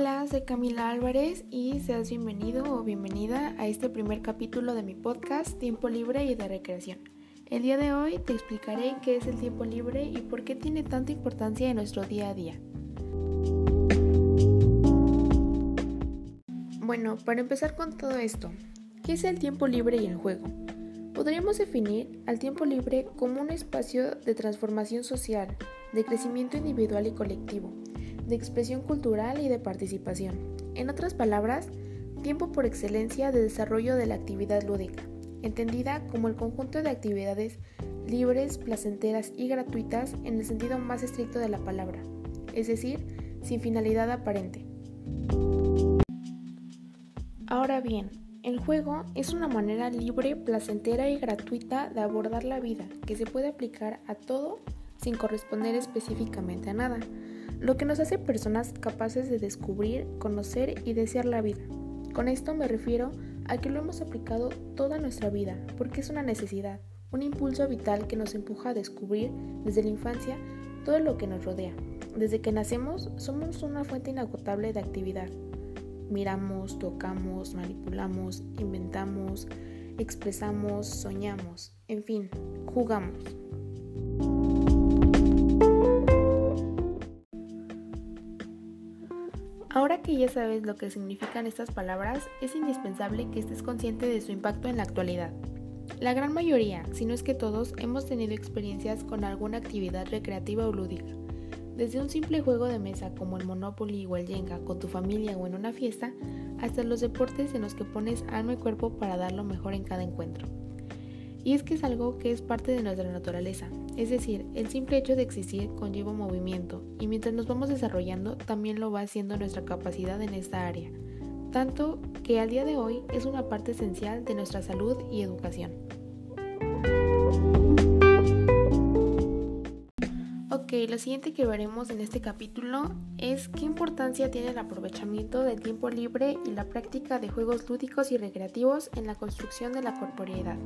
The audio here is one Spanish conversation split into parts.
Hola, soy Camila Álvarez y seas bienvenido o bienvenida a este primer capítulo de mi podcast Tiempo Libre y de Recreación. El día de hoy te explicaré qué es el tiempo libre y por qué tiene tanta importancia en nuestro día a día. Bueno, para empezar con todo esto, ¿qué es el tiempo libre y el juego? Podríamos definir al tiempo libre como un espacio de transformación social, de crecimiento individual y colectivo, de expresión cultural y de participación. En otras palabras, tiempo por excelencia de desarrollo de la actividad lúdica, entendida como el conjunto de actividades libres, placenteras y gratuitas en el sentido más estricto de la palabra, es decir, sin finalidad aparente. Ahora bien, el juego es una manera libre, placentera y gratuita de abordar la vida que se puede aplicar a todo sin corresponder específicamente a nada, lo que nos hace personas capaces de descubrir, conocer y desear la vida. Con esto me refiero a que lo hemos aplicado toda nuestra vida, porque es una necesidad, un impulso vital que nos empuja a descubrir desde la infancia todo lo que nos rodea. Desde que nacemos somos una fuente inagotable de actividad, miramos, tocamos, manipulamos, inventamos, expresamos, soñamos, en fin, jugamos. Ahora que ya sabes lo que significan estas palabras, es indispensable que estés consciente de su impacto en la actualidad. La gran mayoría, si no es que todos, hemos tenido experiencias con alguna actividad recreativa o lúdica desde un simple juego de mesa como el Monopoly o el Jenga con tu familia o en una fiesta, hasta los deportes en los que pones alma y cuerpo para dar lo mejor en cada encuentro. Y es que es algo que es parte de nuestra naturaleza, es decir, el simple hecho de existir conlleva movimiento y mientras nos vamos desarrollando también lo va haciendo nuestra capacidad en esta área, tanto que al día de hoy es una parte esencial de nuestra salud y educación. Ok, lo siguiente que veremos en este capítulo es qué importancia tiene el aprovechamiento del tiempo libre y la práctica de juegos lúdicos y recreativos en la construcción de la corporeidad.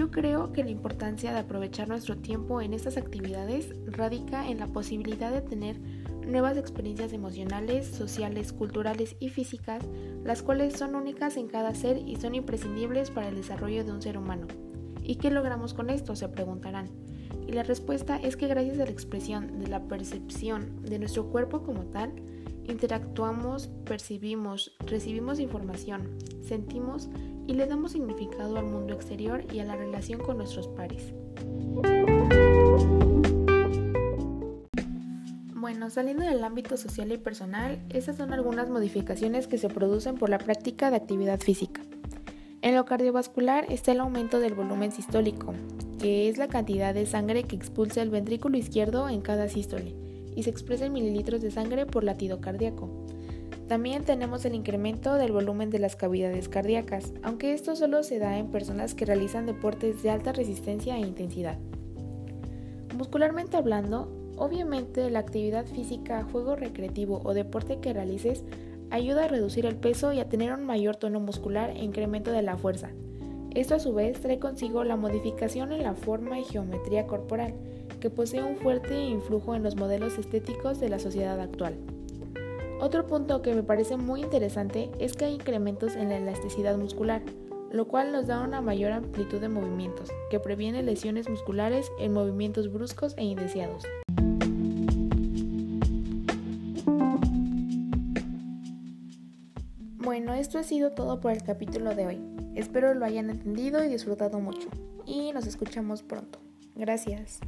Yo creo que la importancia de aprovechar nuestro tiempo en estas actividades radica en la posibilidad de tener nuevas experiencias emocionales, sociales, culturales y físicas, las cuales son únicas en cada ser y son imprescindibles para el desarrollo de un ser humano. ¿Y qué logramos con esto? Se preguntarán. Y la respuesta es que gracias a la expresión de la percepción de nuestro cuerpo como tal, interactuamos, percibimos, recibimos información, sentimos y le damos significado al mundo exterior y a la relación con nuestros pares. Bueno, saliendo del ámbito social y personal, esas son algunas modificaciones que se producen por la práctica de actividad física. En lo cardiovascular está el aumento del volumen sistólico, que es la cantidad de sangre que expulsa el ventrículo izquierdo en cada sístole, y se expresa en mililitros de sangre por latido cardíaco. También tenemos el incremento del volumen de las cavidades cardíacas, aunque esto solo se da en personas que realizan deportes de alta resistencia e intensidad. Muscularmente hablando, obviamente la actividad física, juego recreativo o deporte que realices Ayuda a reducir el peso y a tener un mayor tono muscular e incremento de la fuerza. Esto a su vez trae consigo la modificación en la forma y geometría corporal, que posee un fuerte influjo en los modelos estéticos de la sociedad actual. Otro punto que me parece muy interesante es que hay incrementos en la elasticidad muscular, lo cual nos da una mayor amplitud de movimientos, que previene lesiones musculares en movimientos bruscos e indeseados. Bueno, esto ha sido todo por el capítulo de hoy. Espero lo hayan entendido y disfrutado mucho. Y nos escuchamos pronto. Gracias.